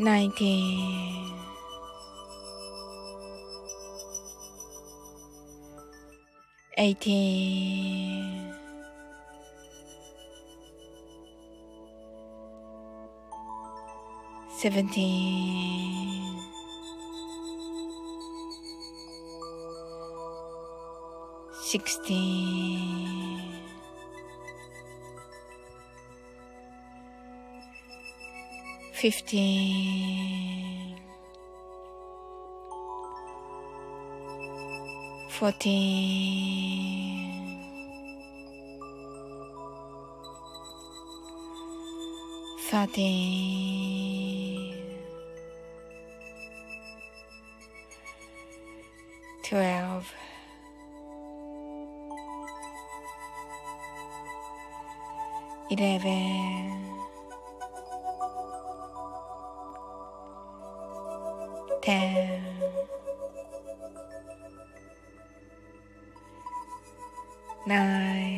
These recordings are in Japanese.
nineteen, eighteen, seventeen, sixteen. fifteen, fourteen, thirteen, twelve. 11 hair. Nine.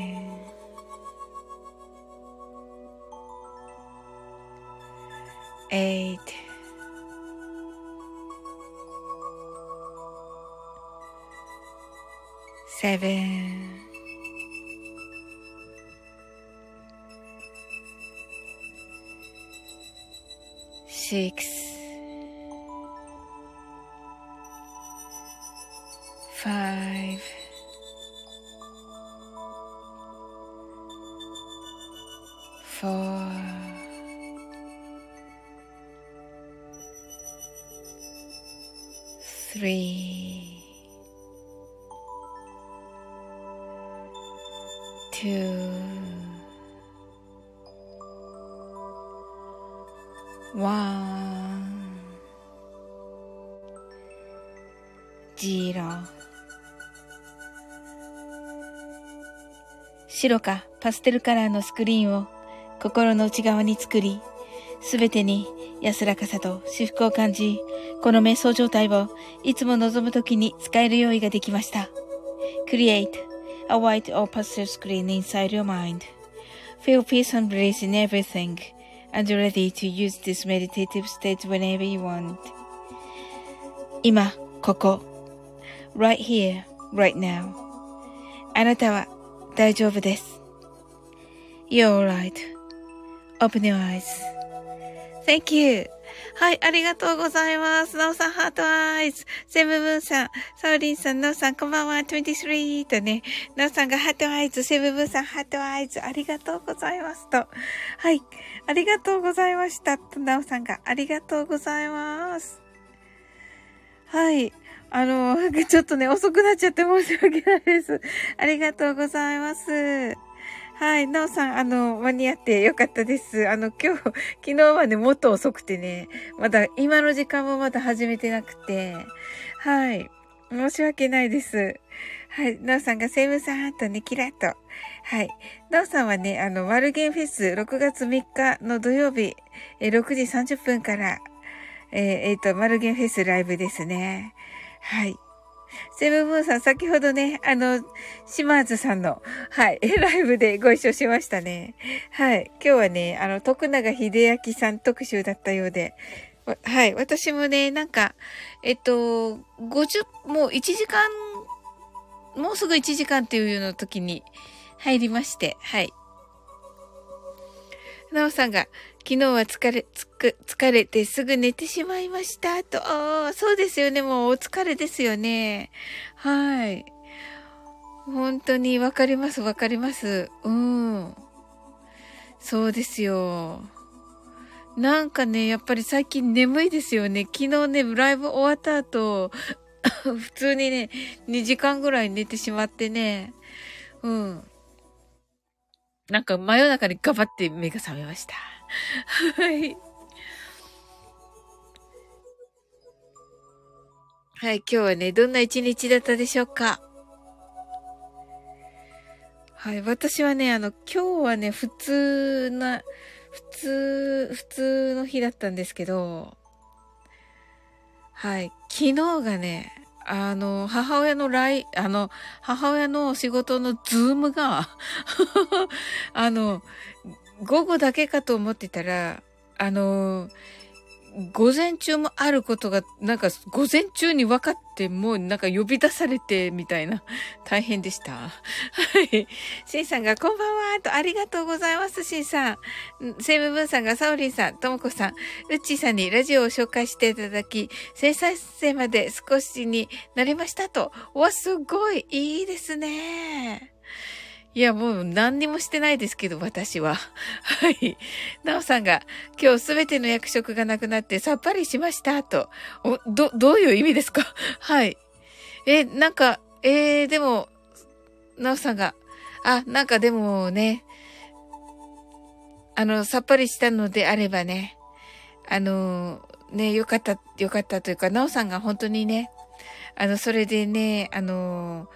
Four, three, two, one, zero 白かパステルカラーのスクリーンを心の内側に作り、すべてに安らかさと至福を感じ、この瞑想状態をいつも望むときに使える用意ができました。Create a white or pastel screen inside your mind.Feel peace and bliss in everything. and ready to use this meditative state whenever you want. 今、ここ。right here, right now. あなたは大丈夫です。You're alright. Open your eyes. Thank you. はい、ありがとうございます。なおさん、 heart eyes。セブブンさん、さおりんさん、なおさん、こんばんは、23とね、なおさんが heart eyes、セブブンさん、 heart eyes、ありがとうございますと。はい、ありがとうございました。と、なおさんが、ありがとうございます。はい。あの、ちょっとね、遅くなっちゃって申し訳ないです。ありがとうございます。はい。なおさん、あの、間に合ってよかったです。あの、今日、昨日はね、もっと遅くてね、まだ、今の時間もまだ始めてなくて、はい。申し訳ないです。はい。なおさんがセムさんとね、キラッと。はい。なおさんはね、あの、マルゲンフェス6月3日の土曜日、え6時30分から、えー、えー、と、マルゲンフェスライブですね。はい。セブンブーンさん、先ほどね、あの、島津さんの、はい、ライブでご一緒しましたね。はい。今日はね、あの、徳永秀明さん特集だったようで、はい。私もね、なんか、えっと、50、もう1時間、もうすぐ1時間っていうような時に入りまして、はい。なおさんが、昨日は疲れ、つく、疲れてすぐ寝てしまいました。と、ああ、そうですよね。もうお疲れですよね。はい。本当にわかります、わかります。うん。そうですよ。なんかね、やっぱり最近眠いですよね。昨日ね、ライブ終わった後、普通にね、2時間ぐらい寝てしまってね。うん。なんか真夜中にガバって目が覚めました。はい。はい、今日はね、どんな一日だったでしょうか？はい、私はね、あの、今日はね、普通な、普通、普通の日だったんですけど、はい、昨日がね、あの、母親の来、あの、母親の仕事の Zoom が あの、午後だけかと思ってたら、あの、午前中もあることが、なんか午前中に分かってもうなんか呼び出されてみたいな、大変でした。はい。シンさんがこんばんはとありがとうございます、シンさん。セイムブンさんがさおりんさん、ともこさん、ウッチーさんにラジオを紹介していただき、生再生まで少しになりましたと。わ、すごいいいですね。いや、もう何にもしてないですけど、私は。はい。なおさんが、今日すべての役職がなくなってさっぱりしました、と。お、ど、どういう意味ですか？はい。え、なんか、えー、でも、なおさんが、あ、なんかでもね、あの、さっぱりしたのであればね、あの、ね、よかった、よかったというか、なおさんが本当にね、あの、それでね、あの、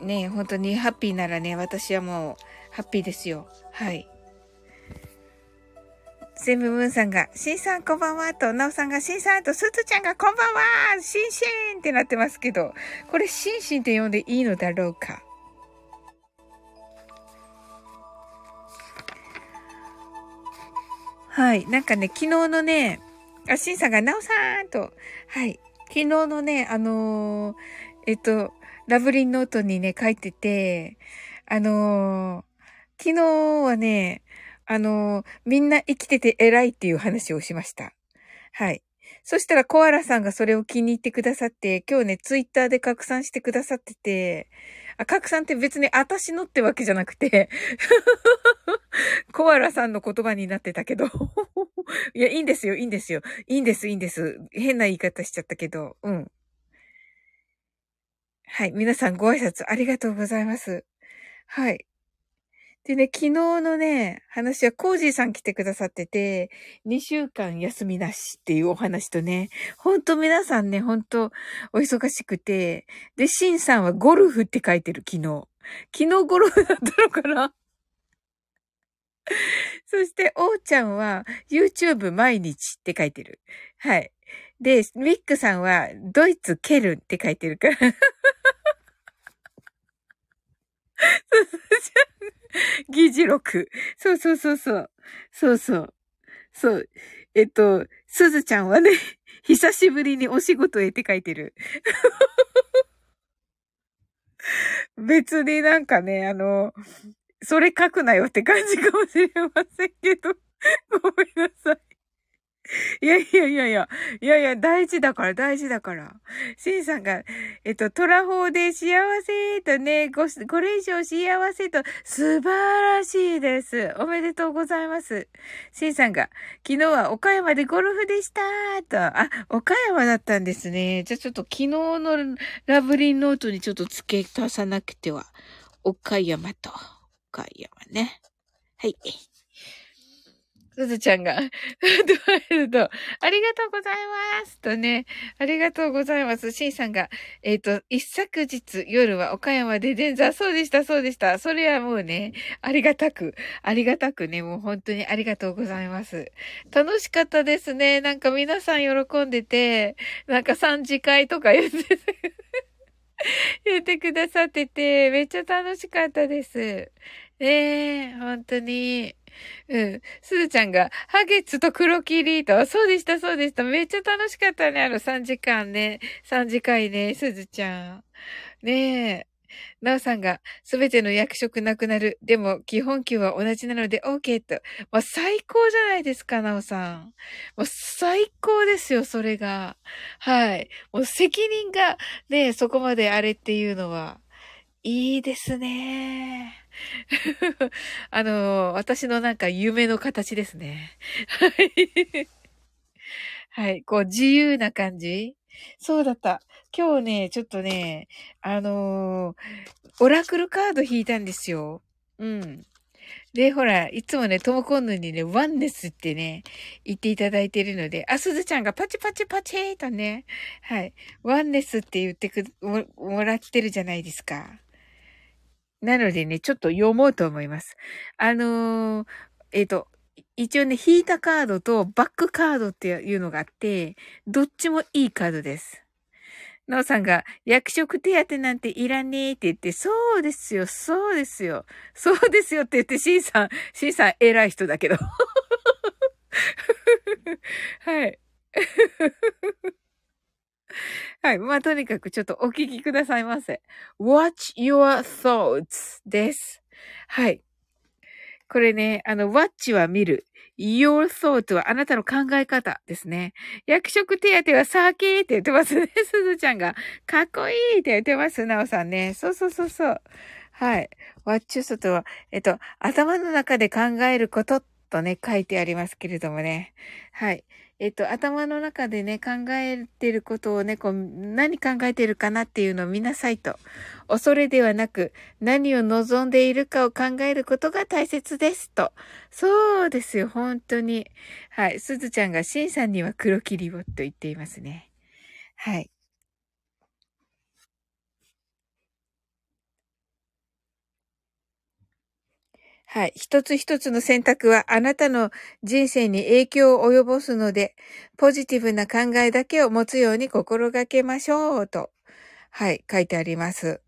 ね、本当にハッピーならね、私はもうハッピーですよ。はい。セムムーンさんが、シンさんこんばんはと、ナオさんがシンさんと、スーツちゃんがこんばんはシンシンってなってますけど、これシンシンって呼んでいいのだろうかはい。なんかね、昨日のね、あ、シンさんが、ナオさんと、はい。昨日のね、あのー、えっと、ラブリンノートにね、書いてて、あのー、昨日はね、あのー、みんな生きてて偉いっていう話をしました。はい。そしたらコアラさんがそれを気に入ってくださって、今日ね、ツイッターで拡散してくださってて、あ、拡散って別に私のってわけじゃなくて コアラさんの言葉になってたけどいや、いいんですよ、いいんですよ。いいんです、いいんです。変な言い方しちゃったけど、うん。はい。皆さんご挨拶ありがとうございます。はい。でね、昨日のね、話はコージーさん来てくださってて、2週間休みなしっていうお話とね、ほんと皆さんね、ほんとお忙しくて、で、シンさんはゴルフって書いてる、昨日。昨日ゴルフだったのかな？そして、おーちゃんは YouTube 毎日って書いてる。はい。で、ミックさんはドイツケルンって書いてるから 議事録。そうそうそうそう。そうそう。そう。えっと、すずちゃんはね、久しぶりにお仕事へって書いてる。別になんかね、あの、それ書くなよって感じかもしれませんけど、ごめんなさい。いやいやいやいや、いやいや、大事だから、大事だから。シンさんが、えっと、トラ法で幸せとね、ご、ご連勝幸せと、素晴らしいです。おめでとうございます。シンさんが、昨日は岡山でゴルフでしたと。あ、岡山だったんですね。じゃあちょっと昨日のラブリンノートにちょっと付け足さなくては。岡山と、岡山ね。はい。すずちゃんが、ドワイルド、ありがとうございますとね、ありがとうございます。シンさんが、えっ、ー、と、一昨日夜は岡山で前座、そうでした、そうでした。それはもうね、ありがたく、ありがたくね、もう本当にありがとうございます。楽しかったですね。なんか皆さん喜んでて、なんか3次会とか言って 言ってくださってて、めっちゃ楽しかったです。ねえ、本当に。うん。すずちゃんが、ハゲツと黒霧と、そうでした、そうでした。めっちゃ楽しかったね、あの3時間ね。3時間ね、すずちゃん。ねえ。なおさんが、すべての役職なくなる。でも、基本給は同じなので OK と。まあ、最高じゃないですか、なおさん。もう最高ですよ、それが。はい。もう責任が、ね、そこまであれっていうのは、いいですね。あの、私のなんか夢の形ですね。はい。はい。こう、自由な感じそうだった。今日ね、ちょっとね、あのー、オラクルカード引いたんですよ。うん。で、ほら、いつもね、ともこんぬにね、ワンネスってね、言っていただいてるので、あ、すずちゃんがパチパチパチーとね、はい、ワンネスって言ってく、もらってるじゃないですか。なのでね、ちょっと読もうと思います。あのー、えっ、ー、と、一応ね、引いたカードとバックカードっていうのがあって、どっちもいいカードです。なおさんが、役職手当なんていらねえって言って、そうですよ、そうですよ、そうですよって言って、シンさん、シンさん偉い人だけど。はい。はい。まあ、とにかくちょっとお聞きくださいませ。watch your thoughts です。はい。これね、あの、watch は見る。your thought はあなたの考え方ですね。役職手当はサーキーって言ってますね。すずちゃんが。かっこいいって言ってます。なおさんね。そうそうそうそう。はい。watch 外は、えっと、頭の中で考えることとね、書いてありますけれどもね。はい。えっと、頭の中でね、考えてることをね、こう、何考えてるかなっていうのを見なさいと。恐れではなく、何を望んでいるかを考えることが大切ですと。そうですよ、本当に。はい。すずちゃんが、しんさんには黒霧をと言っていますね。はい。はい。一つ一つの選択はあなたの人生に影響を及ぼすので、ポジティブな考えだけを持つように心がけましょうと。はい。書いてあります。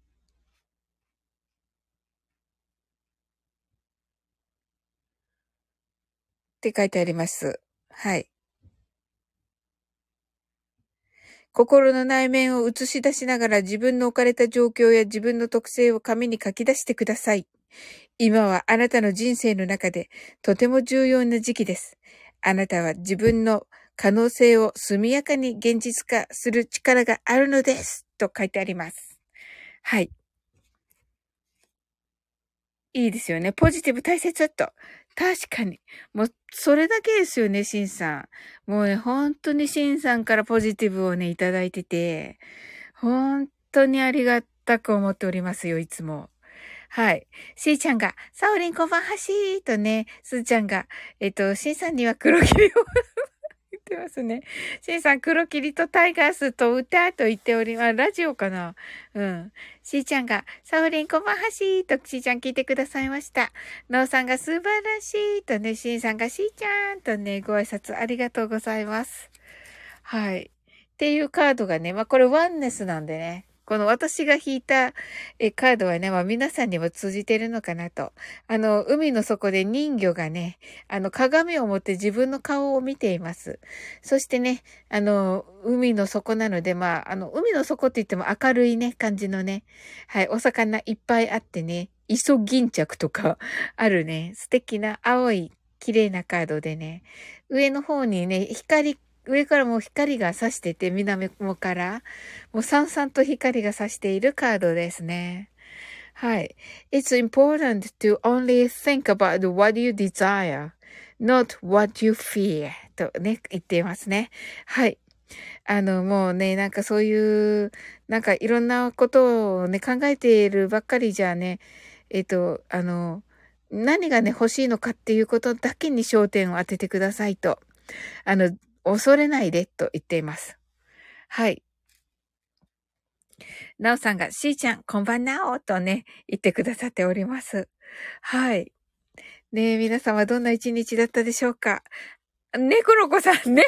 って書いてあります。はい。心の内面を映し出しながら自分の置かれた状況や自分の特性を紙に書き出してください。今はあなたの人生の中でとても重要な時期です。あなたは自分の可能性を速やかに現実化する力があるのです。と書いてあります。はい。いいですよね。ポジティブ大切だと。確かに。もう、それだけですよね、シンさん。もうね、本当にシンさんからポジティブをね、いただいてて、本当にありがたく思っておりますよ、いつも。はい。しーちゃんが、サオリンこんばんはしーとね、すーちゃんが、えっと、しんさんには黒霧を 言ってますね。しんさん、黒霧とタイガースと歌と言っております。ラジオかな？うん。しーちゃんが、サオリンこんばんはしーと、しーちゃん聞いてくださいました。のうさんが素晴らしいとね、しんさんがしーちゃんとね、ご挨拶ありがとうございます。はい。っていうカードがね、まあ、これワンネスなんでね、この私が引いたえカードはね、まあ皆さんにも通じてるのかなと。あの、海の底で人魚がね、あの、鏡を持って自分の顔を見ています。そしてね、あの、海の底なので、まあ、あの、海の底って言っても明るいね、感じのね、はい、お魚いっぱいあってね、イソギンチャクとか あるね、素敵な青い綺麗なカードでね、上の方にね、光、上からもう光が差してて、南もから、もうさんさんと光が差しているカードですね。はい。It's important to only think about what you desire, not what you fear とね、言っていますね。はい。あの、もうね、なんかそういう、なんかいろんなことをね、考えているばっかりじゃね、えっと、あの、何がね、欲しいのかっていうことだけに焦点を当ててくださいと。あの、恐れないでと言っています。はい。なおさんが、しーちゃん、こんばんなおとね、言ってくださっております。はい。ねえ、皆様どんな一日だったでしょうか？猫の子さん、眠いっ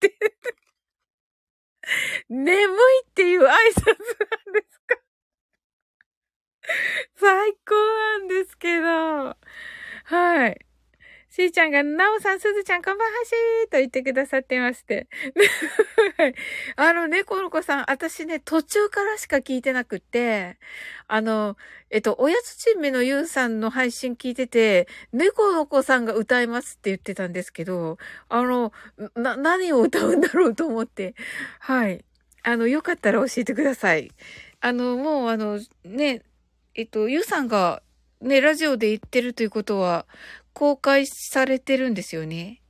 て言って眠いっていう挨拶なんですか？最高なんですけど。はい。しーちゃんが、なおさん、すずちゃん、こんばんはしーと言ってくださってまして。あのね、この子さん、私ね、途中からしか聞いてなくって、あの、えっと、おやつちんめのゆうさんの配信聞いてて、猫の子さんが歌いますって言ってたんですけど、あの、な、何を歌うんだろうと思って、はい。あの、よかったら教えてください。あの、もうあの、ね、えっと、ゆうさんがね、ラジオで言ってるということは、公開されてるんですよね。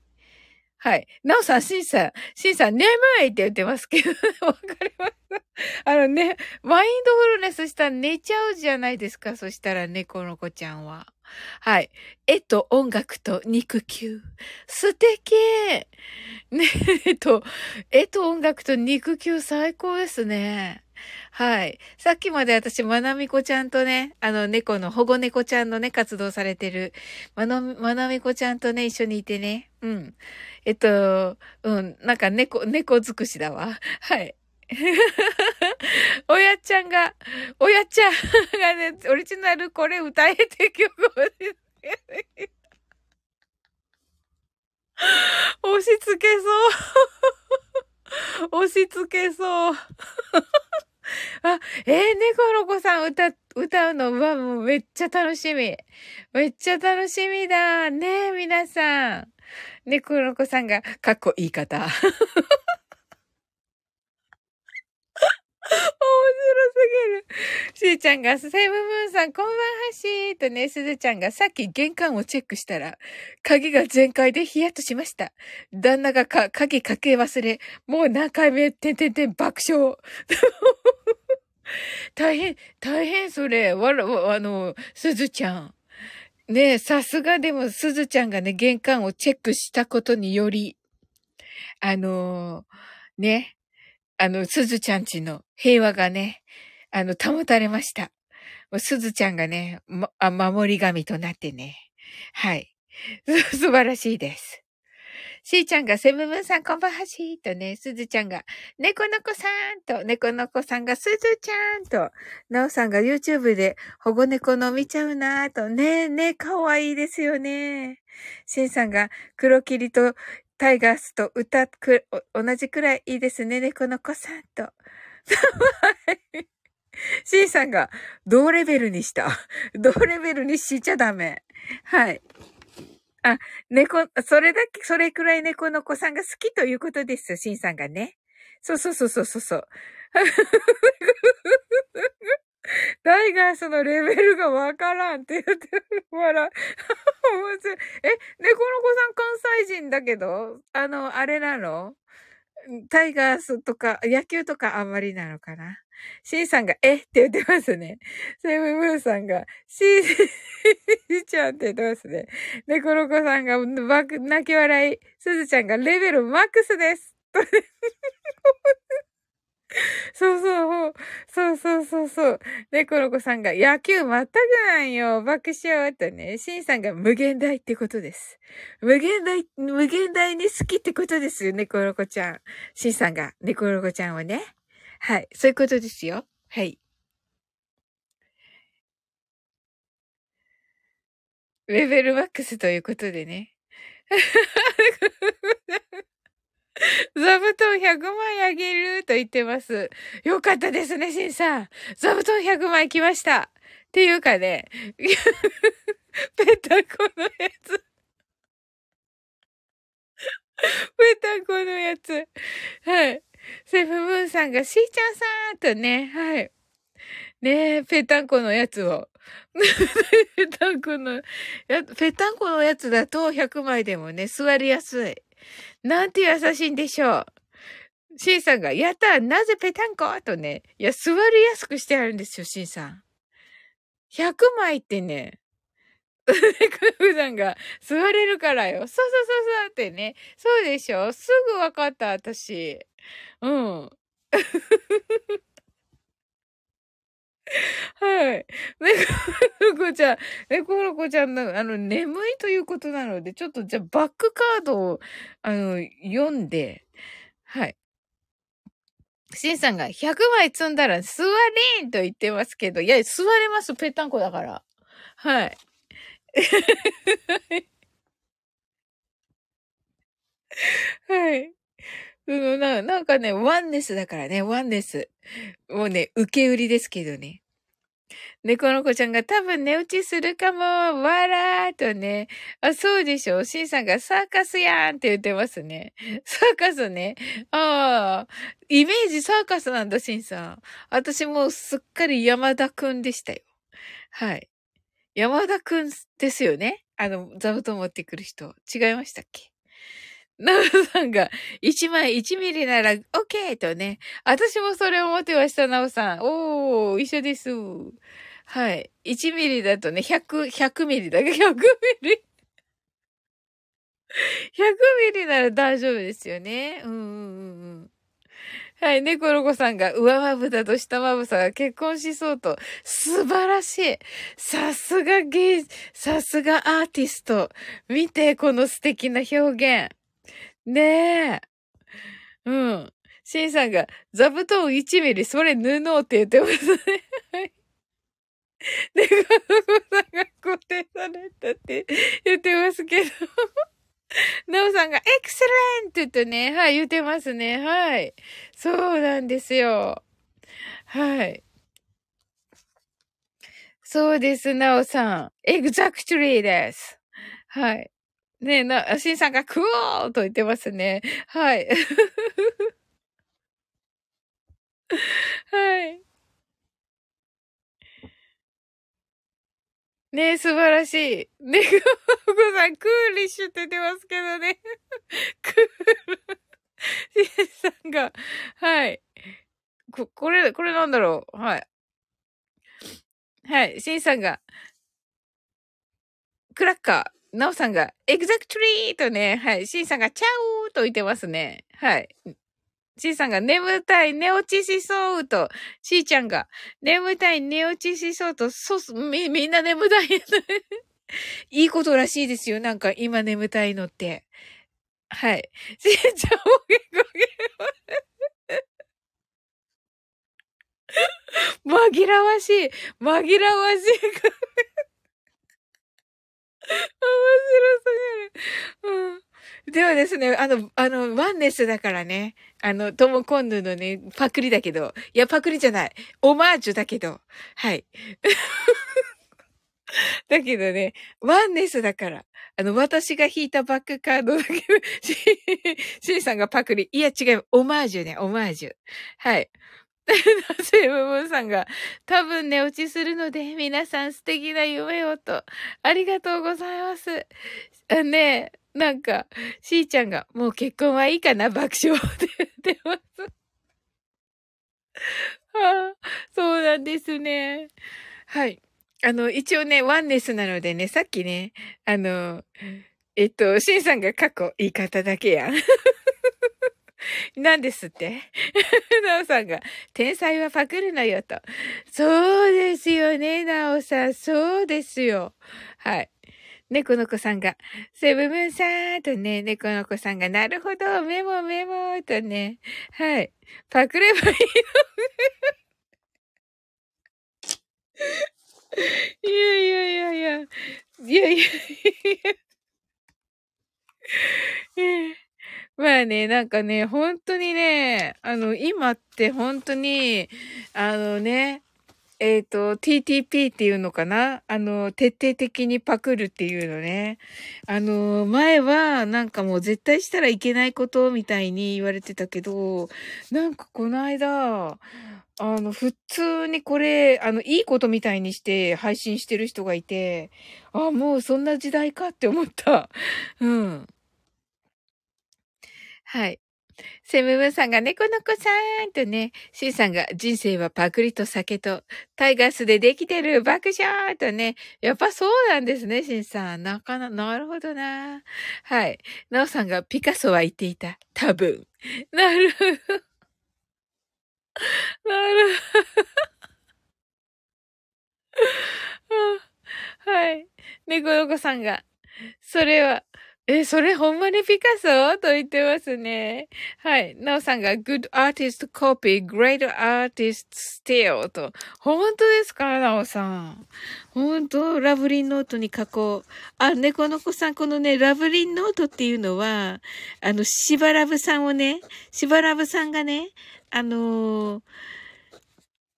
はい。なおさん、しんさん、しんさん、眠いって言ってますけど、わかります？あのね、マインドフルネスしたら寝ちゃうじゃないですか。そしたら猫の子ちゃんは。はい。絵と音楽と肉球。素敵ね、えっと、絵と音楽と肉球最高ですね。はい。さっきまで私、まなみこちゃんとね、あの、猫の保護猫ちゃんのね、活動されてる、まな、まなみこちゃんとね、一緒にいてね。うん。えっと、うん、なんか猫、猫尽くしだわ。はい。おやちゃんが、おやちゃんがね、オリジナルこれ歌えて曲を押し付けそう。押し付けそう。あ、えー、猫の子さん歌、歌うのはもうめっちゃ楽しみ。めっちゃ楽しみだ。ねえ、皆さん。猫の子さんが、かっこいい方。面白すぎる。しーちゃんが、セブムーンさん、こんばんはしーとね、すずちゃんが、さっき玄関をチェックしたら、鍵が全開でヒヤッとしました。旦那がか、鍵かけ忘れ、もう何回目、てんてんてん爆笑。大変、大変それ。わら、わあの、すずちゃん。ねえ、さすがでも、すずちゃんがね、玄関をチェックしたことにより、あのー、ね、あの、すずちゃんちの平和がね、あの、保たれました。すずちゃんがね、ま、守り神となってね。はい。素晴らしいです。しーちゃんがセムムーンさんこんばんはしーとね、すずちゃんが猫の子さんと、猫の子さんがすずちゃんと、なおさんが YouTube で保護猫の見ちゃうなーと、ねえねえ、かわいいですよね。しんさんが黒霧とタイガースと歌く、同じくらいいいですね、猫の子さんと。シンさんが、同レベルにした。同レベルにしちゃダメ。はい。あ、猫、それだけ、それくらい猫の子さんが好きということです。シンさんがね。そうそうそうそうそう。タイガースのレベルがわからんって言ってる。笑。面白い。え、猫の子さん関西人だけど、あの、あれなの？タイガースとか、野球とかあんまりなのかな？シンさんが、え？って言ってますね。セブブーさんが、シーちゃんって言ってますね。猫の子さんが、泣き笑い。すずちゃんが、レベルマックスです。そうそう、そうそうそうそう。で、コロコさんが、野球全くないよ。爆笑とね、シンさんが無限大ってことです。無限大、無限大に好きってことですよね、コロコちゃん。シンさんが、ね、コロコちゃんをね。はい、そういうことですよ。はい。レベルマックスということでね。座布団100枚あげると言ってます。よかったですね、しんさん。座布団100枚来ました。っていうかね、ペタコのやつ。ペタコのやつ。はい。セブムーンさんが、しーちゃんさーんとね、はい。ねえ、ぺたんこのやつを。ぺたんこの、ぺたんこのやつだと100枚でもね、座りやすい。なんて優しいんでしょう。シンさんが、やったなぜぺたんこ？とね。いや、座りやすくしてあるんですよ、シンさん。100枚ってね、普段が座れるからよ。そうそうそうそうってね。そうでしょ？すぐわかった、私。うん。はい。猫の子ちゃん、猫の子ちゃんの、あの、眠いということなので、ちょっとじゃあバックカードを、あの、読んで、はい。シンさんが100枚積んだら座れんと言ってますけど、いや、座れます、ぺったんこだから。はい。はい。そのな、なんかね、ワンネスだからね、ワンネス。もうね、受け売りですけどね。猫の子ちゃんが多分寝落ちするかも、わらーとね。あ、そうでしょシンさんがサーカスやーんって言ってますね。サーカスね。ああ、イメージサーカスなんだ、シンさん。私もうすっかり山田くんでしたよ。はい。山田くんですよね？あの、座布団持ってくる人。違いましたっけ？ナウさんが、1枚1ミリなら OK! とね。私もそれを思ってました、ナウさん。おー、一緒です。はい。1ミリだとね、100、100ミリだけ、100ミリ。100ミリなら大丈夫ですよね。うんうんうん。はい、猫ロコさんが上まぶたと下まぶたが結婚しそうと。素晴らしい。さすが芸、さすがアーティスト。見て、この素敵な表現。ねえ。うん。シンさんが座布団1ミリ、それ布って言ってますね。はい。猫ロコさんが固定されたって言ってますけど。なおさんがエクセレントとね、はい、言ってますね。はい。そうなんですよ。はい。そうです、なおさん。エグザクトリーです。はい。ねえ、な、しんさんがクオーと言ってますね。はい。はい。ねえ、素晴らしい。ね、ごこさん、クーリッシュって言ってますけどね。クール。シエさんが、はい。こ、これ、これなんだろう？はい。はい。シンさんが、クラッカー。ナオさんが、 Exactly とね、はい。シンさんが、チャオーと言ってますね。はい。ちーさんが眠たい、寝落ちしそうと、しーちゃんが眠たい、寝落ちしそうと、そうす、み、みんな眠たい。いいことらしいですよ。なんか今眠たいのって。はい。しーちゃん、おげごげ。紛らわしい。紛らわしい。面白すぎる。うん。ではですね、あの、あの、ワンネスだからね。あの、トモコンヌのね、パクリだけど。いや、パクリじゃない。オマージュだけど。はい。だけどね、ワンネスだから。あの、私が引いたバックカードだけど、シンさんがパクリ。いや、違う。オマージュね、オマージュ。はい。なぜ、ムムさんが、多分寝落ちするので、皆さん素敵な夢をと。ありがとうございます。あねなんか、しーちゃんが、もう結婚はいいかな、爆笑って言ってます。は あ、そうなんですね。はい。あの、一応ね、ワンネスなのでね、さっきね、あの、えっと、しんさんが過去言い方だけやん。何ですって なおさんが、天才はパクるのよと。そうですよね、なおさん。そうですよ。はい。猫の子さんが、セブブンさーとね、猫の子さんが、なるほど、メモメモとね、はい。パクればいいのいやいやいやいや、いやいやいや。まあね、なんかね、本当にね、あの、今って本当に、あのね、えっ、と、TTP っていうのかな？あの、徹底的にパクるっていうのね。あの、前はなんかもう絶対したらいけないことみたいに言われてたけど、なんかこの間、あの、普通にこれ、あの、いいことみたいにして配信してる人がいて、あ、もうそんな時代かって思った。うん。はい。セムムさんが猫の子さんとね、シンさんが人生はパクリと酒とタイガースでできてる爆笑とね、やっぱそうなんですね、シンさん。なかな、なるほどな。はい。ナオさんがピカソは言っていた。多分。なるほど。なるほど。はい。猫の子さんが、それは、え、それほんまにピカソと言ってますね。はい。なおさんが good artist copy, great artist steal と。本当ですか？なおさん。本当ラブリンノートに書こう。あ、猫の子さん、このね、ラブリンノートっていうのは、あの、しばらぶさんをね、しばらぶさんがね、あのー、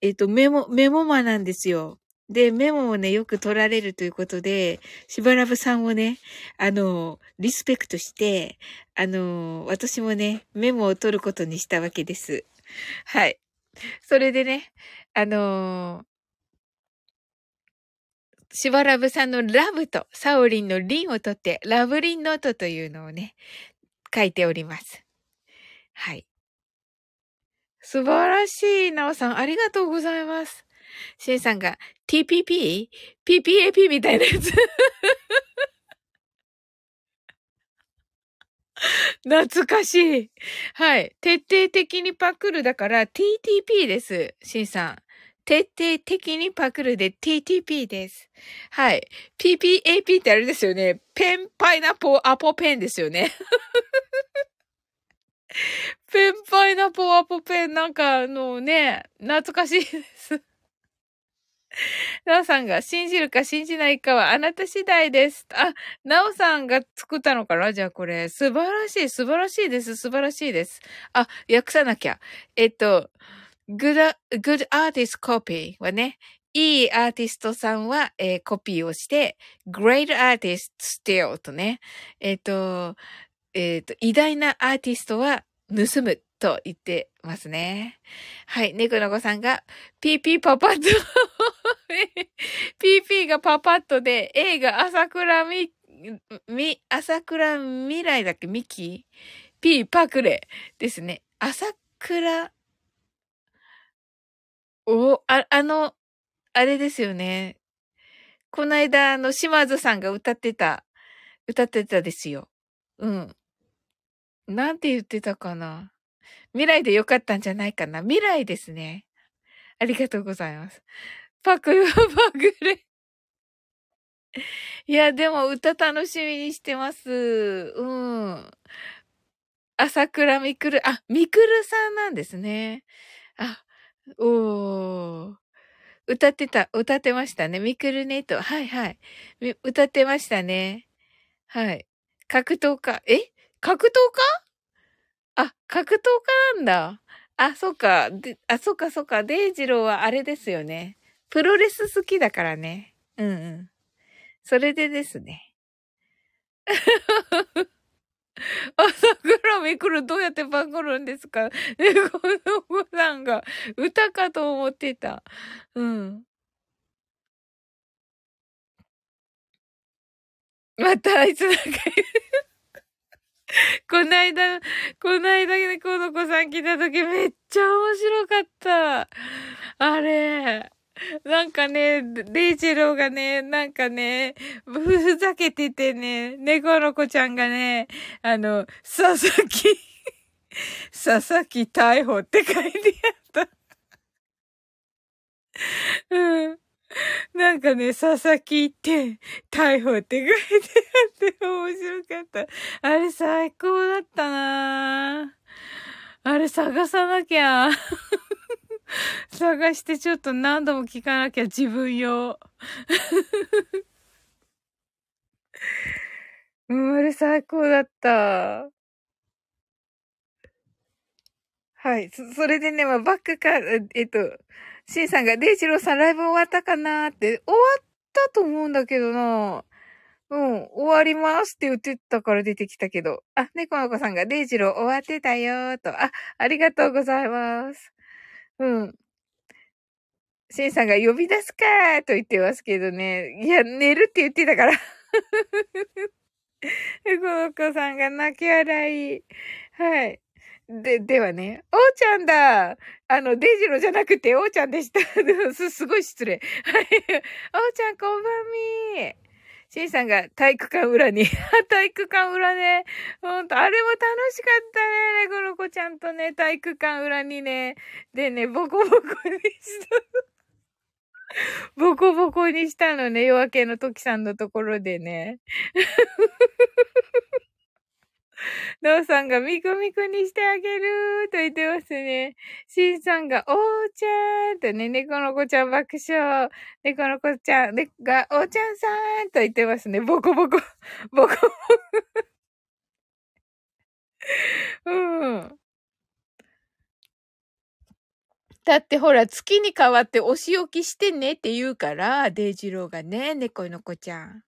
えっ、と、メモ、メモマなんですよ。で、メモをね、よく取られるということで、しばらぶさんをね、あの、リスペクトして、あの、私もね、メモを取ることにしたわけです。はい。それでね、あのしばらぶさんのラブとサオリンのリンを取って、ラブリンノートというのをね、書いております。はい。素晴らしい、なおさん、ありがとうございます。シンさんが TPP?PPAP みたいなやつ 懐かしい。はい。徹底的にパクるだから TTP です。シンさん。徹底的にパクるで TTP です。はい。PPAP ってあれですよね。ペンパイナポアポペンですよね。ペンパイナポアポペンなんかあのね、懐かしいです。なおさんが信じるか信じないかはあなた次第です。あ、なおさんが作ったのかな？じゃあこれ。素晴らしい、素晴らしいです。素晴らしいです。あ、訳さなきゃ。えっと、good, good artist copy はね、いいアーティストさんは、えー、コピーをして、great artist still とね、えっ、と、えっ、と、偉大なアーティストは盗むと言ってますね。はい。猫の子さんが、PP パパッと PP がパパッとで、A が朝倉み、み、朝倉未来だっけ？ミキ ?P パクレですね。朝倉、お、あ、あの、あれですよね。この間、あの、島津さんが歌ってた、歌ってたですよ。うん。なんて言ってたかな。未来でよかったんじゃないかな。未来ですね。ありがとうございます。パクはパクレ。いや、でも歌楽しみにしてます。うん。朝倉みくる、あ、みくるさんなんですね。あ、おー。歌ってた、歌ってましたね。みくるねと。はいはい。歌ってましたね。はい。格闘家。え？格闘家？あ、格闘家なんだ。あ、そっか。で、あ、そっかそっか。デイジローはあれですよね。プロレス好きだからね。うんうん。それでですね。朝倉みくるどうやってパクるんですか？猫の子さんが歌かと思ってた。うん。またあいつなんか こないだ、こないだね、この子さん来た時めっちゃ面白かった。あれ。なんかね、レイジローがね、なんかね、ふざけててね、猫の子ちゃんがね、あの、佐々木、佐々木逮捕って書いてあった。うん。なんかね、佐々木って、逮捕って書いてあって面白かった。あれ最高だったなあれ探さなきゃ。探してちょっと何度も聞かなきゃ自分用。うん、あれ最高だった。はい。そ、それでね、まあ、バックか、えっと、シンさんが、デイジローさんライブ終わったかなーって、終わったと思うんだけどなうん、終わりますって言ってたから出てきたけど。あ、猫の子さんが、デイジロー終わってたよーと。あ、ありがとうございます。うん。シンさんが呼び出すかーと言ってますけどね。いや、寝るって言ってたから。猫の子さんが泣き笑い。はい。で、ではね、おーちゃんだあの、デイジロじゃなくて、おーちゃんでした。す、すごい失礼。はい。おーちゃん、こんばんみー。シンさんが体育館裏に。体育館裏ね。ほんと、あれも楽しかったね。レゴロコちゃんとね、体育館裏にね。でね、ボコボコにした ボコボコにしたのね。夜明けの時さんのところでね。ノーさんがミコミコにしてあげると言ってますね。シンさんがおーちゃんとね、猫の子ちゃん爆笑。猫の子ちゃんがおーちゃんさんと言ってますね。ボコボコ。ボコボコ。うん。だってほら、月に変わってお仕置きしてねって言うから、デイジローがね、猫の子ちゃん。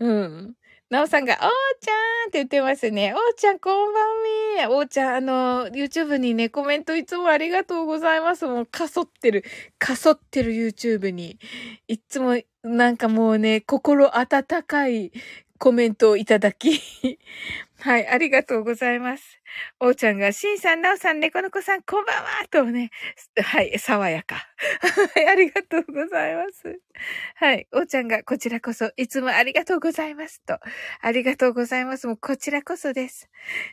うん。なおさんが、おーちゃんって言ってますね。おーちゃん、こんばんみおーちゃん、あの、YouTube にね、コメントいつもありがとうございます。もう、かそってる、かそってる YouTube に。いつも、なんかもうね、心温かいコメントをいただき。はい、ありがとうございます。おーちゃんが、しんさん、なおさん、猫の子さん、こんばんはとね、はい、爽やか。はい、ありがとうございます。はい、おーちゃんが、こちらこそ、いつもありがとうございますと。ありがとうございます。もう、こちらこそです。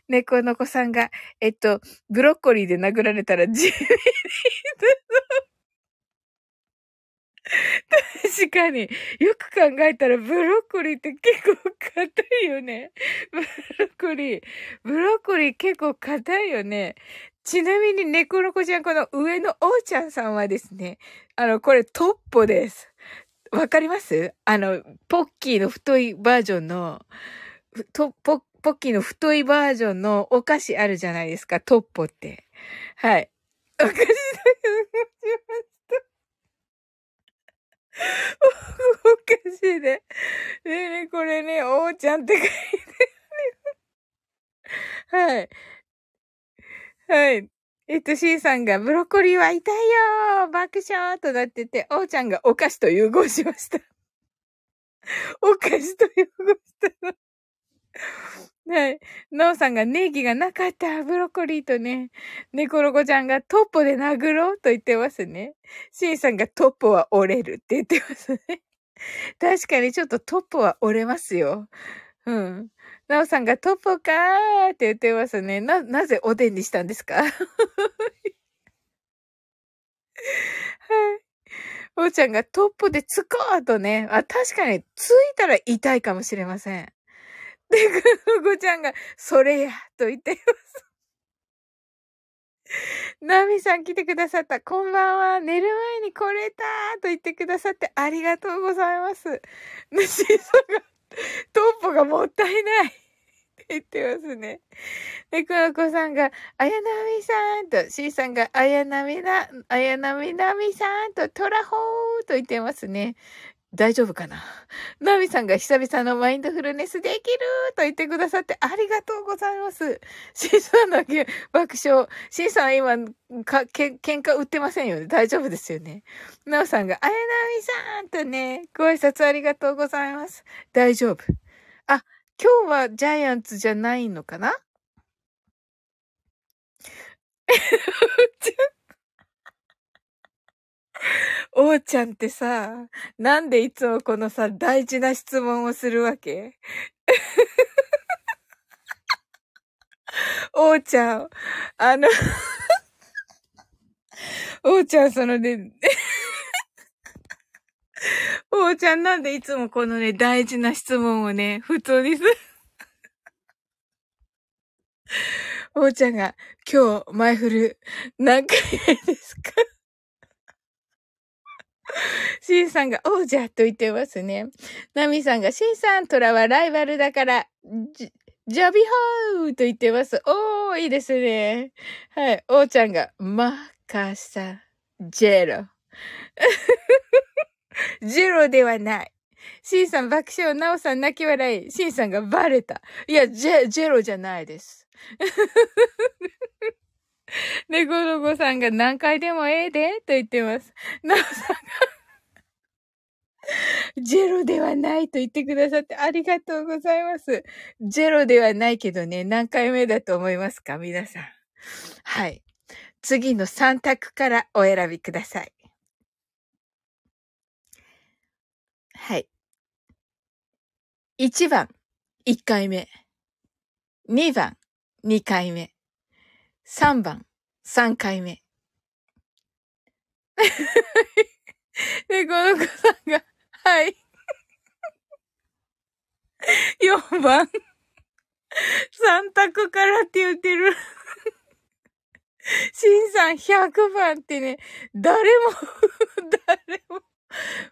猫の子さんが、えっと、ブロッコリーで殴られたら、ジビリ 確かに。よく考えたらブロッコリーって結構硬いよね。ブロッコリー。ブロッコリー結構硬いよね。ちなみに猫の子ちゃん、この上のおーちゃんさんはですね、あの、これトッポです。わかります？あの、ポッキーの太いバージョンの、とポポッキーの太いバージョンのお菓子あるじゃないですか、トッポって。はい。お菓子だけど、おかしいね。ねえねえこれね、おーちゃんって書いてある。はい。はい。えっと、C さんが、ブロッコリーは痛いよー爆笑となってて、おーちゃんがお菓子と融合しました。お菓子と融合したの。はい。ノーさんがネギがなかった、ブロッコリーとね。猫ロコちゃんがトッポで殴ろうと言ってますね。シンさんがトッポは折れるって言ってますね。確かにちょっとトッポは折れますよ。うん。ナオさんがトッポかーって言ってますね。な、なぜおでんにしたんですか？はい。おーちゃんがトッポでつこうとね。あ、確かについたら痛いかもしれません。で、ぐぐちゃんが、それや、と言っています。ナミさん来てくださった。こんばんは。寝る前にこれたと言ってくださってありがとうございます。主さんが、トッポがもったいない。って言ってますね。で、くのこさんが、あやなみさんと、しーさんが、あやなみな、あやなみなみさんと、トラホーと言ってますね。大丈夫かな？ナミさんが久々のマインドフルネスできると言ってくださってありがとうございます。シンさんだけ爆笑。シンさん今、か、け、喧嘩売ってませんよね。大丈夫ですよね。ナオさんが、あやなみさんとね、ご挨拶ありがとうございます。大丈夫。あ、今日はジャイアンツじゃないのかな？おーちゃんってさ、なんでいつもこのさ、大事な質問をするわけ？おーちゃん、あの おーちゃん、そのねおーちゃんなんでいつもこのね、大事な質問をね、普通にする？おーちゃんが、今日、マイフル、何回目ですか？シンさんが王者と言ってますね。ナミさんがシンさん、トラはライバルだから、ジャビハーと言ってます。おー、いいですね。はい。王ちゃんが、マカサ、ジェロ。ジェロではない。シンさん爆笑、ナオさん泣き笑い。シンさんがバレた。いや、ジェ、ジェロじゃないです。ネゴロゴさんが何回でもええでと言ってます。ナオさんが ジェロではないと言ってくださってありがとうございます。ジェロではないけどね、何回目だと思いますか皆さん。はい。次の3択からお選びください。はい。1番、1回目。2番、2回目。3番、3回目。で、この子さんが、はい。4番。3択からって言ってる。シンさん100番ってね、誰も、誰も、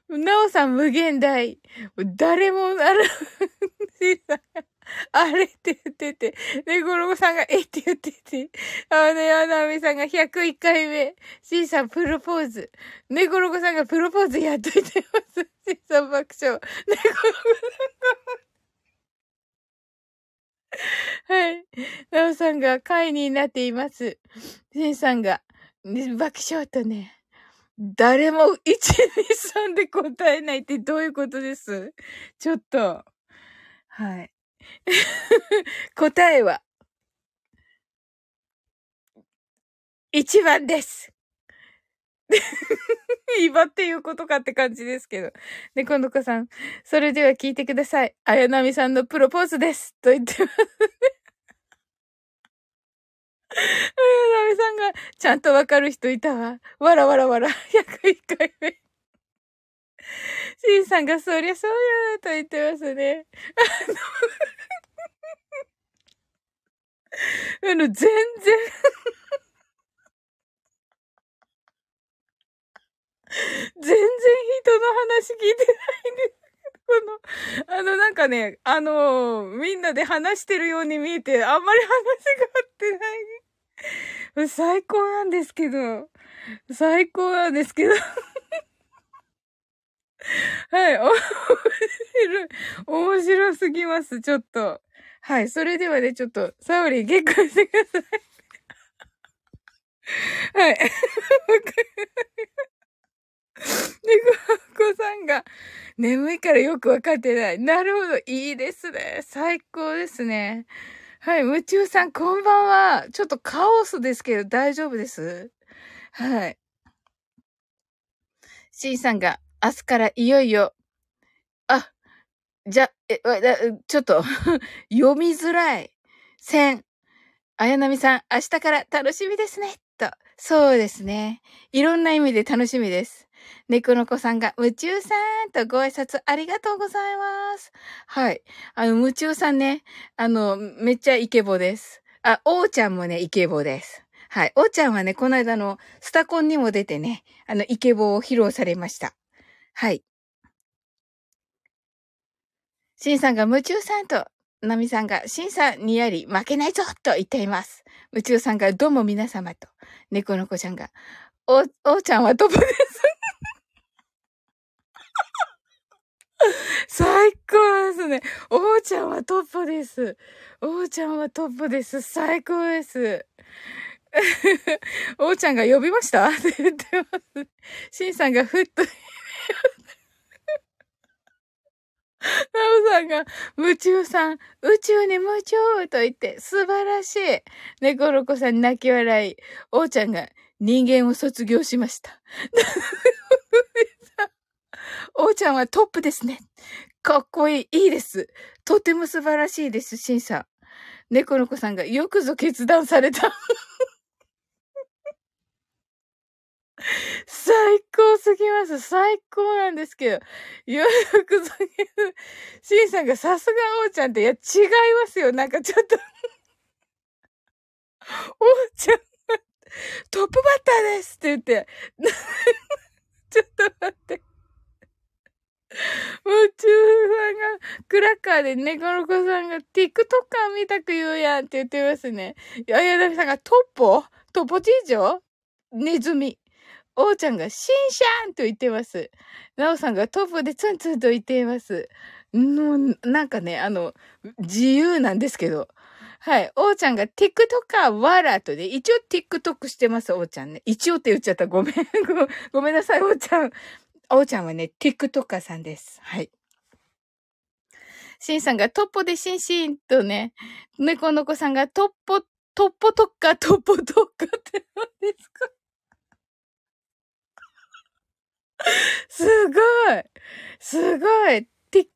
なおさん無限大。誰もなる、シンさん、あれって言ってて、ねごろごさんがえって言ってて、あね、あなみさんが101回目、シンさんプロポーズ。ねごろごさんがプロポーズやっといてます。シンさん爆笑。ねごろごさんが、はい。なおさんが会になっています。シンさんが、ね爆笑とね、誰も1、2、3で答えないってどういうことです？ちょっと。はい。答えは、1番です。今っていうことかって感じですけど。で、この子さん、それでは聞いてください。綾波さんのプロポーズです。と言ってますね。綾波さんが、ちゃんとわかる人いたわ。わらわらわら。101回目。シンさんが、そりゃそうや、と言ってますね。あの、あの全然全然人の話聞いてないんです。この、あの、なんかね、あのみんなで話してるように見えて、あんまり話が合ってない。最高なんですけど、最高なんですけど。はい、面白い。面白すぎます、ちょっと。はい、それではね、ちょっと、サオリン結婚してください。はい。で、こさんが、眠いからよくわかってない。なるほど。いいですね。最高ですね。はい。夢中さん、こんばんは。ちょっとカオスですけど、大丈夫です？はい。シンさんが、明日からいよいよ、あ、じゃ、え、ちょっと、読みづらい。千。綾波さん、明日から楽しみですね。と。そうですね。いろんな意味で楽しみです。猫の子さんが、夢中さんとご挨拶ありがとうございます。はい。あの、夢中さんね、あの、めっちゃイケボです。あ、おーちゃんもね、イケボです。はい。おーちゃんはね、この間のスタコンにも出てね、あの、イケボを披露されました。はい。シンさんが夢中さんと、ナミさんが、シンさんにやり、負けないぞと言っています。夢中さんが、どうも皆様と、猫の子ちゃんが、お、おーちゃんはトップです。最高ですね。おーちゃんはトップです。おーちゃんはトップです。最高です。おーちゃんが呼びました？って言ってます。しんさんがふっと。なおさんが、夢中さん、宇宙に夢中と言って、素晴らしい。猫ロコさん泣き笑い。おーちゃんが、人間を卒業しました。おーちゃんはトップですね。かっこいい。いいです。とても素晴らしいです、シンさん。猫の子さんがよくぞ決断された。最高すぎます。最高なんですけど。よくぞ、シンさんがさすがおーちゃんって、いや、違いますよ。なんかちょっと おーちゃんがトップバッターですって言って。ちょっと待って。夢中さんが、クラッカーで猫の子さんが TikToker 見たく言うやんって言ってますね。あやだみさんがトッポ？トポチージョ？ネズミ。おーちゃんが、シンシャンと言ってます。なおさんがトップでツンツンと言っています。の、なんかね、あの、自由なんですけど。はい。おーちゃんが TikToker わらとで、一応 TikTok してます、おーちゃんね。一応って言っちゃった。ごめん。ごめんなさい、おーちゃん。おーちゃんはね、TikToker さんです。はい。シンさんがトッポでシンシンとね、猫の子さんがトッポ、トッポトッカ、トッポトッカって何ですか？すごいすごい !TikTok!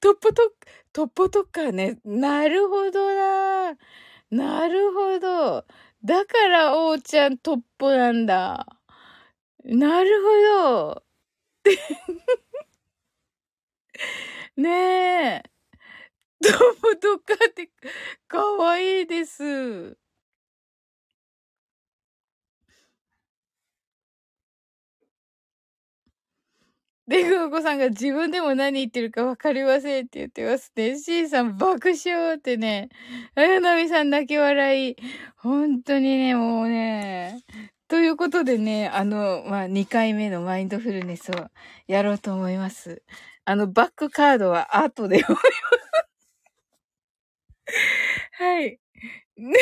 トッポトッ、トッポトッカーね。なるほどな。なるほど。だから、おーちゃんトッポなんだ。なるほど。ねえ。トッポトッカーってかわいいです。で、ぐーこさんが自分でも何言ってるかわかりませんって言ってますね。C さん爆笑ってね。あやなみさん泣き笑い。本当にね、もうね。ということでね、あの、まあ、2回目のマインドフルネスをやろうと思います。あの、バックカードは後で思います。はい。ね。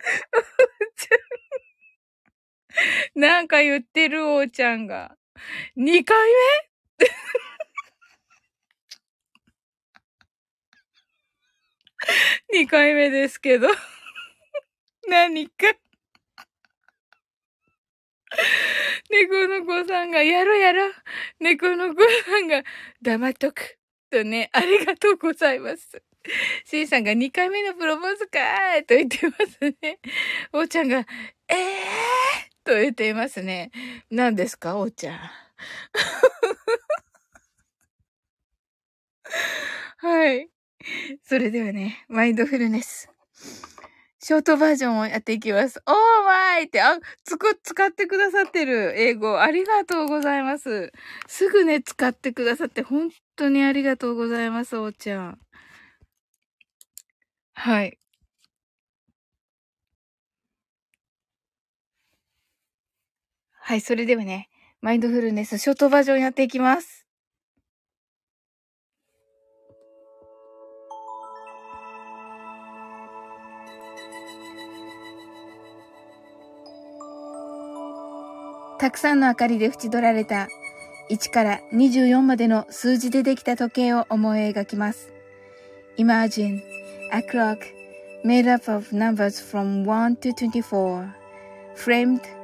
なんか言ってる、おーちゃんが。2回目？2回目ですけど何か猫の子さんが、やろやろ。猫の子さんが、黙っとく。とね、ありがとうございます。シンさんが2回目のプロポーズかーと言ってますね。おーちゃんが、えー？と言っていますね。何ですか、おーちゃん。はい。それではね、マインドフルネス。ショートバージョンをやっていきます。オーマイって、あ、つく、使ってくださってる英語、ありがとうございます。すぐね、使ってくださって、本当にありがとうございます、おーちゃん。はい。はい、それではね、マインドフルネスショートバージョンやっていきます。たくさんの明かりで縁取られた1から24までの数字でできた時計を思い描きます。Imagine a clock made up of numbers from 1 to 24 framed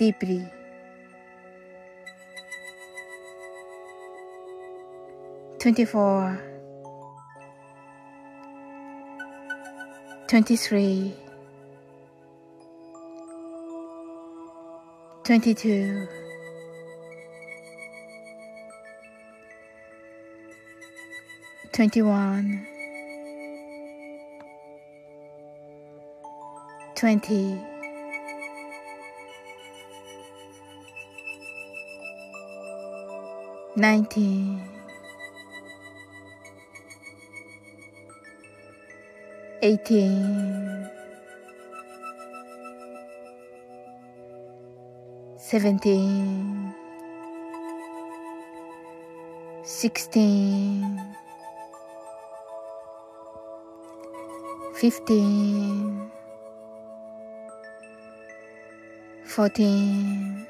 deeply. Twenty four, twenty three, twenty two, twenty one, twenty. ninety, eighteen, seventeen, sixteen, fifteen, fourteen.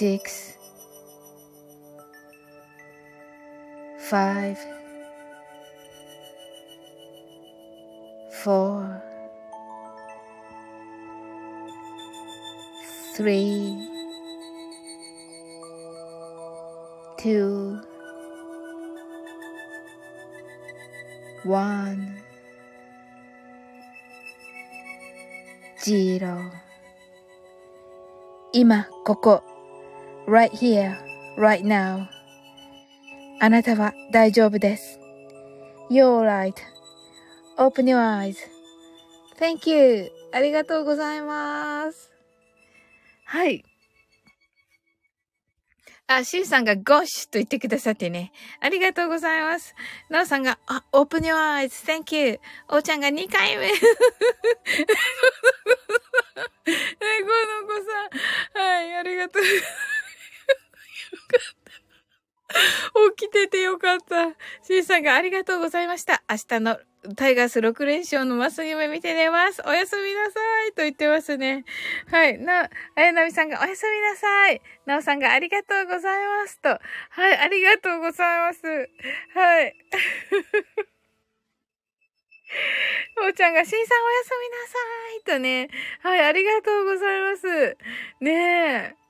six, five, four, three, two, one, zero 今、ここ。 right here, right now. あなたは大丈夫です。You're right.Open your eyes.Thank you. ありがとうございます。はい。あ、シュウさんがゴッシュと言ってくださってね。ありがとうございます。ナオさんが、あ、open your eyes.Thank you. おーちゃんが2回目。ね、この子さん。はい、ありがとう。起きててよかった。シーさんがありがとうございました。明日のタイガース6連勝のマス夢見て寝ます。おやすみなさい。と言ってますね。はい。な、あやなみさんがおやすみなさい。なおさんがありがとうございます。と。はい。ありがとうございます。はい。おーちゃんが、しんさんおやすみなさい。とね。はい。ありがとうございます。ねえ。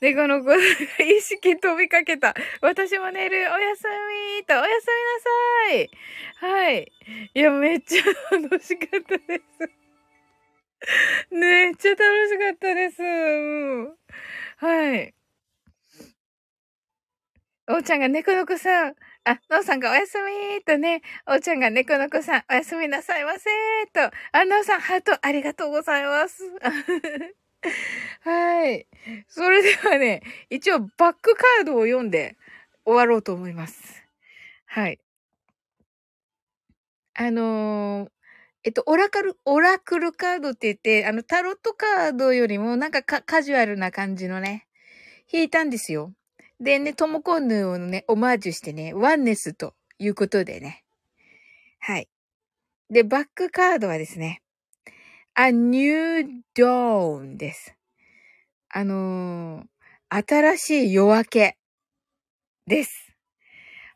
で、この子が意識飛びかけた。私も寝る。おやすみと、おやすみなさい。はい。いや、めっちゃ楽しかったです。めっちゃ楽しかったです。うん、はい。おーちゃんが猫の子さん。あ、のうさんがおやすみとね、おーちゃんが猫の子さん、おやすみなさいませと。あ、のうさん、ハートありがとうございます。はい。それではね、一応バックカードを読んで終わろうと思います。はい。あのーえっと、オラクル、オラクルカードって言って、あの、タロットカードよりもなんかカカジュアルな感じのね、引いたんですよ。でね、トモコンヌをね、オマージュしてね、ワンネスということでね。はい。で、バックカードはですね、A New Dawn です。あのー、新しい夜明けです。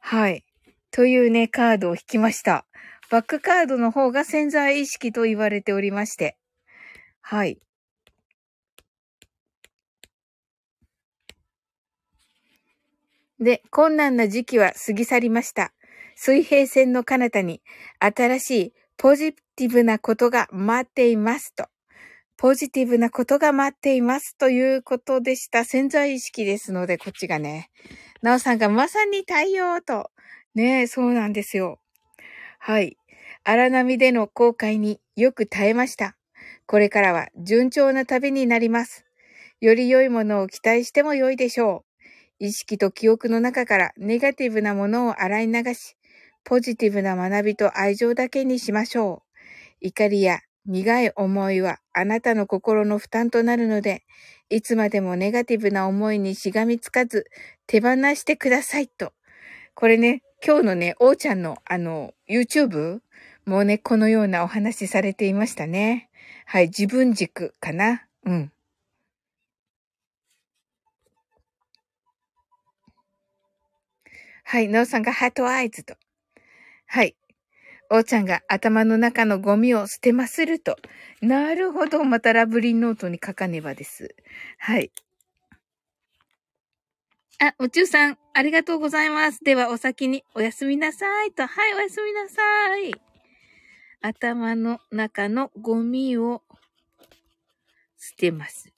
はい。というね、カードを引きました。バックカードの方が潜在意識と言われておりまして。はい。で、困難な時期は過ぎ去りました。水平線の彼方に新しいポジティブなことが待っていますと。ポジティブなことが待っていますということでした。潜在意識ですので、こっちがね。なおさんがまさに太陽と。ねえ、そうなんですよ。はい。荒波での航海によく耐えました。これからは順調な旅になります。より良いものを期待しても良いでしょう。意識と記憶の中からネガティブなものを洗い流し、ポジティブな学びと愛情だけにしましょう。怒りや苦い思いはあなたの心の負担となるので、いつまでもネガティブな思いにしがみつかず、手放してくださいと。これね、今日のね、おーちゃんのあの、YouTube もうね、このようなお話されていましたね。はい、自分軸かな。うん。はい、なおさんがハートアイズと。はい。おーちゃんが頭の中のゴミを捨てますると。なるほど。またラブリンノートに書かねばです。はい。あ、宇宙さん、ありがとうございます。では、お先におやすみなさいと。はい、おやすみなさい。頭の中のゴミを捨てます。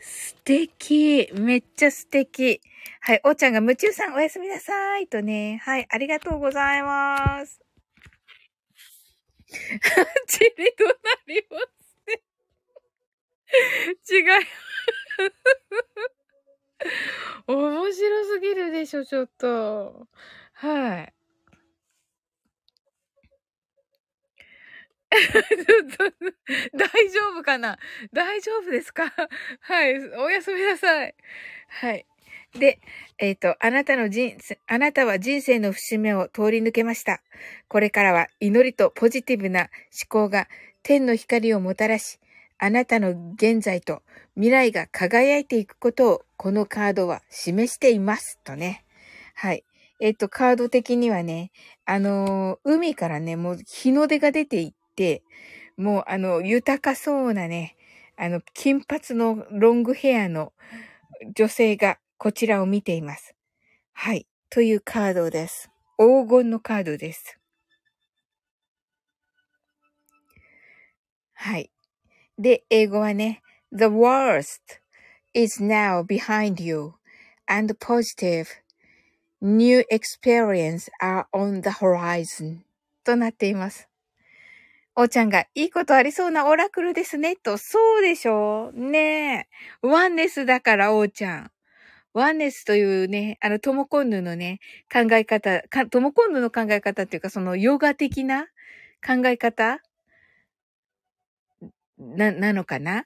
素敵。めっちゃ素敵。はい、おーちゃんが夢中さんおやすみなさいとね。はい、ありがとうございます。チリとなりますね。違い。面白すぎるでしょ、ちょっと。はい。ちょっと、大丈夫かな？大丈夫ですか？はい。おやすみなさい。はい。で、えっ、と、あなたの人生、あなたは人生の節目を通り抜けました。これからは祈りとポジティブな思考が天の光をもたらし、あなたの現在と未来が輝いていくことをこのカードは示しています。とね。はい。えっ、と、カード的にはね、あのー海からね、もう日の出が出ていって、もうあの、豊かそうなね、あの、金髪のロングヘアの女性がこちらを見ています。はい。というカードです。黄金のカードです。はい。で、英語はね、The worst is now behind you and positive new experience are on the horizon となっています。おーちゃんが、いいことありそうなオラクルですね、と、そうでしょうねえ。ワンネスだから、おーちゃん。ワンネスというね、あの、トモコンヌのね、考え方、かトモコンヌの考え方っていうか、そのヨガ的な考え方な、なのかな？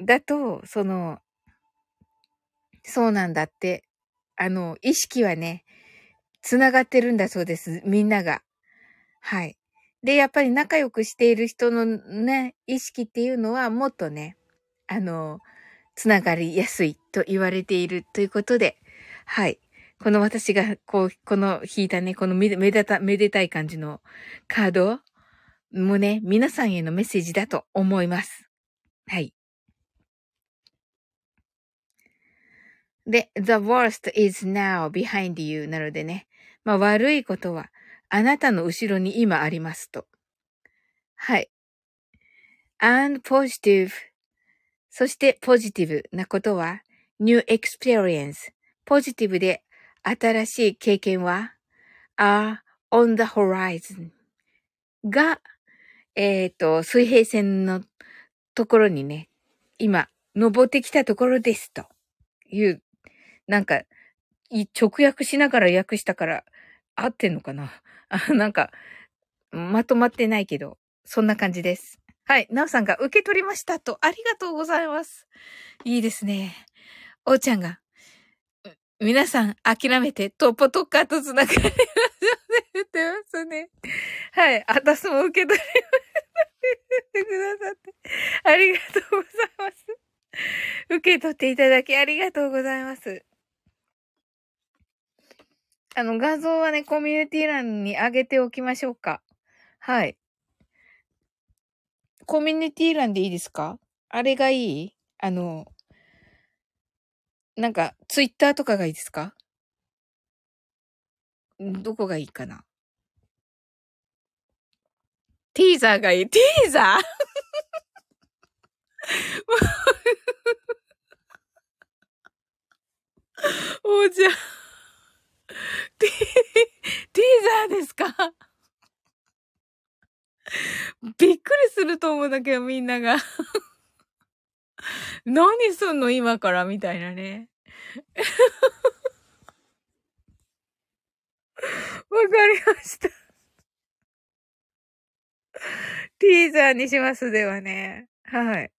だと、その、そうなんだって、あの、意識はね、つながってるんだそうです。みんなが。はい。で、やっぱり仲良くしている人のね、意識っていうのはもっとね、あの、つながりやすいと言われているということで、はい。この私が、こう、この引いたね、このめでた、めでたい感じのカードもね、皆さんへのメッセージだと思います。はい。で、the worst is now behind you なのでね、まあ悪いことはあなたの後ろに今ありますと。はい。and positive そしてポジティブなことは new experience ポジティブで新しい経験は are on the horizon が、えっ、と、水平線のところにね、今、登ってきたところですと。いう、なんか、直訳しながら訳したから、合ってんのかな？なんか、まとまってないけど、そんな感じです。はい。なおさんが受け取りましたと、ありがとうございます。いいですね。おーちゃんが、皆さん諦めてトッポトッカーとつながりましょうね。言ってますね。はい。あたすも受け取りましてくださって、ありがとうございます。受け取っていただきありがとうございます。あの、画像はね、コミュニティ欄に上げておきましょうか。はい。コミュニティ欄でいいですか？あれがいい？あの、なんか、ツイッターとかがいいですか？どこがいいかな？ティーザーがいい。ティーザー？おーちゃ。ティー、ティーザーですか？びっくりすると思うんだけど、みんなが。何すんの今からみたいなね。わかりました。ティーザーにしますではね。はい。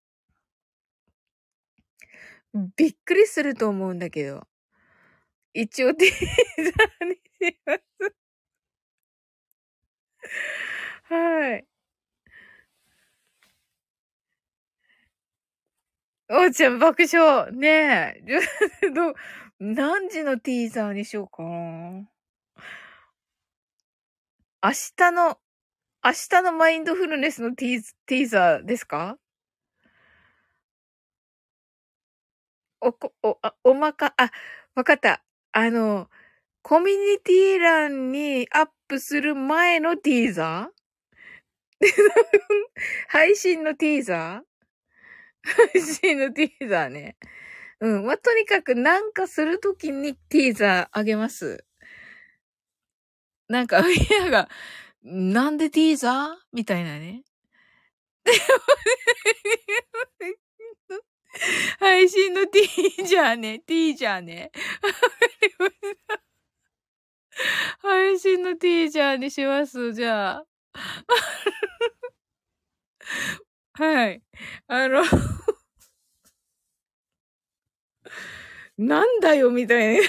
びっくりすると思うんだけど。一応ティーザーにします。はい。おーちゃん爆笑。ねえ。ど、何時のティーザーにしようかな。明日の、明日のマインドフルネスのティーティーザーですか？おこ、お、あ、おまか、あ、わかった。あの、コミュニティ欄にアップする前のティーザー？配信のティーザー？配信のティーザーね。うん。まあ、とにかくなんかするときにティーザーあげます。なんか、みんなが、なんでティーザー？みたいなね。配信のティージャーね。ティージャーね。配信のティージャーにします。じゃあ。はい。あの、なんだよ、みたいな。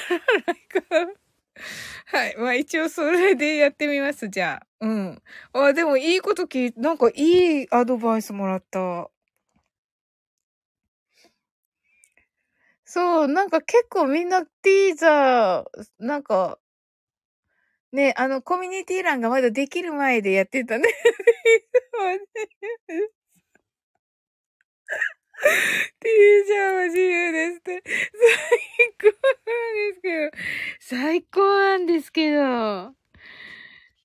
はい。まあ一応それでやってみます、じゃあ。うん。あ、でもいいこと聞い、なんかいいアドバイスもらった。そう、なんか結構みんなティーザー、なんか、ね、あの、コミュニティ欄がまだできる前でやってたね。ティージャーは自由ですって。最高なんですけど。最高なんですけど。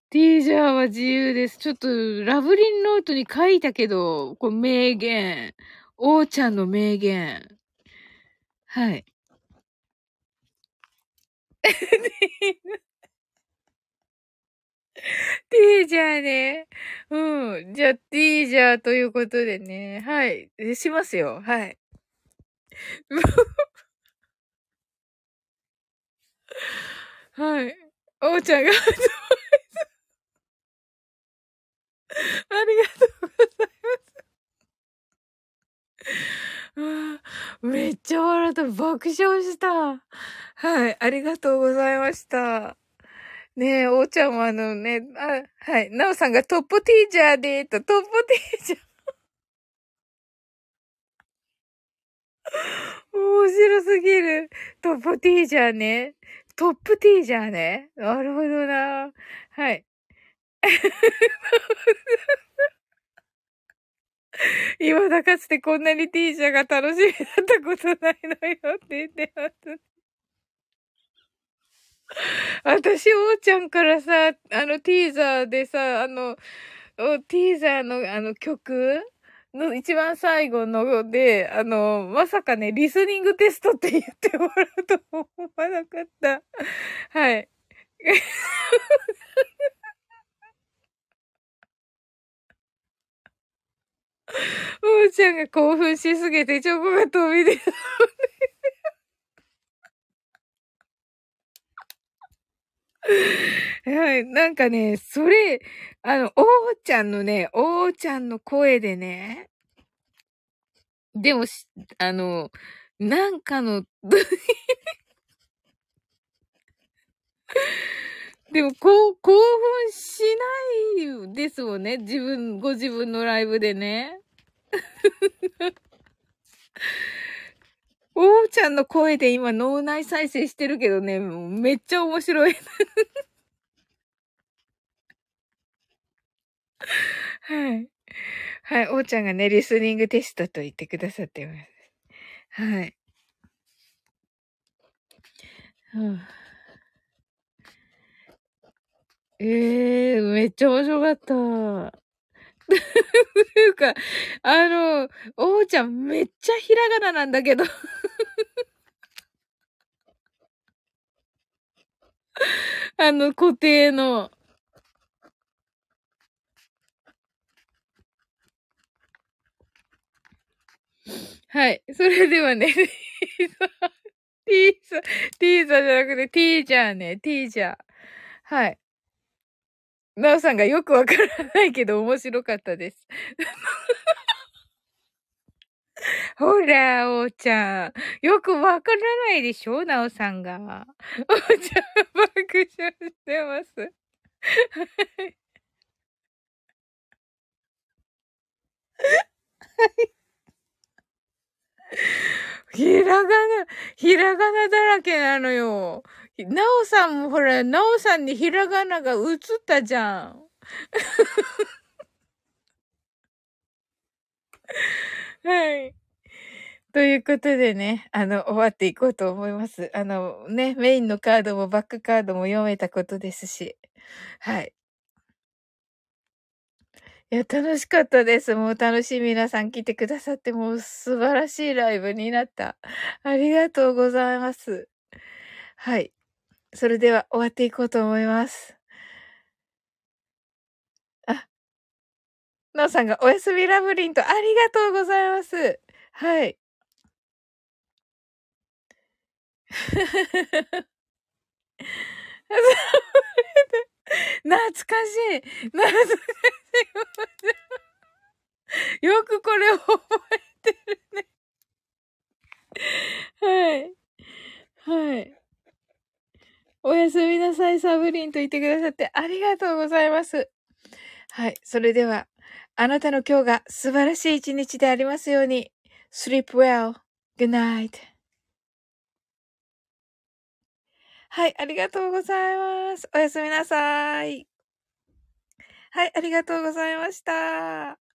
ティージャーは自由です。ちょっと、ラブリンノートに書いたけど、こう名言。おーちゃんの名言。はい。ティージャーね。うん。じゃあ、ティージャーということでね。はい。しますよ。はい。はい。おーちゃんが、ありがとうございます。めっちゃ笑った。爆笑した。はい。ありがとうございました。ねえ、おーちゃんもあのね、あ、はい。なおさんがトップティーチャーでーと、トップティーチャー。面白すぎる。トップティーチャーね。トップティーチャーね。なるほどな。はい。今だかつてこんなにティーチャーが楽しみだったことないのよって言ってます。私、おーちゃんからさ、あの、ティーザーでさ、あの、ティーザーのあの曲の一番最後ので、あの、まさかね、リスニングテストって言ってもらうと思わなかった。はい。おーちゃんが興奮しすぎてチョコが飛び出た。はい、なんかね、それ、あの、おーちゃんのね、おーちゃんの声でね、でもあの、なんかの、でも、こう、興奮しないですもんね。自分、ご自分のライブでね。おーちゃんの声で今脳内再生してるけどね、めっちゃ面白い。はい。はい、おーちゃんがね、リスニングテストと言ってくださってます。はい。うん、ええー、めっちゃ面白かった。というか、あの、おーちゃんめっちゃひらがななんだけど あの、固定の。はい。それではね、ティーザー、ティーザー、ティーザーじゃなくて、ティージャーね、ティージャー。はい。なおさんがよくわからないけど面白かったです。ほら、おーちゃん。よくわからないでしょなおさんが。おーちゃん、爆笑してます。はい。ひらがな、ひらがなだらけなのよ。なおさんもほら、なおさんにひらがなが映ったじゃん。はい。ということでね、あの、終わっていこうと思います。あの、ね、メインのカードもバックカードも読めたことですし。はい。いや、楽しかったです。もう楽しい皆さん来てくださって、もう素晴らしいライブになった。ありがとうございます。はい。それでは終わっていこうと思います。なおさんがおやすみラブリンとありがとうございます。はい。懐かしい。懐かしい。よくこれ覚えてるね。はい。はい。おやすみなさい、サブリンと言ってくださってありがとうございます。はい。それでは、あなたの今日が素晴らしい一日でありますように。sleep well. good night. はい、ありがとうございます。おやすみなさい。はい、ありがとうございました。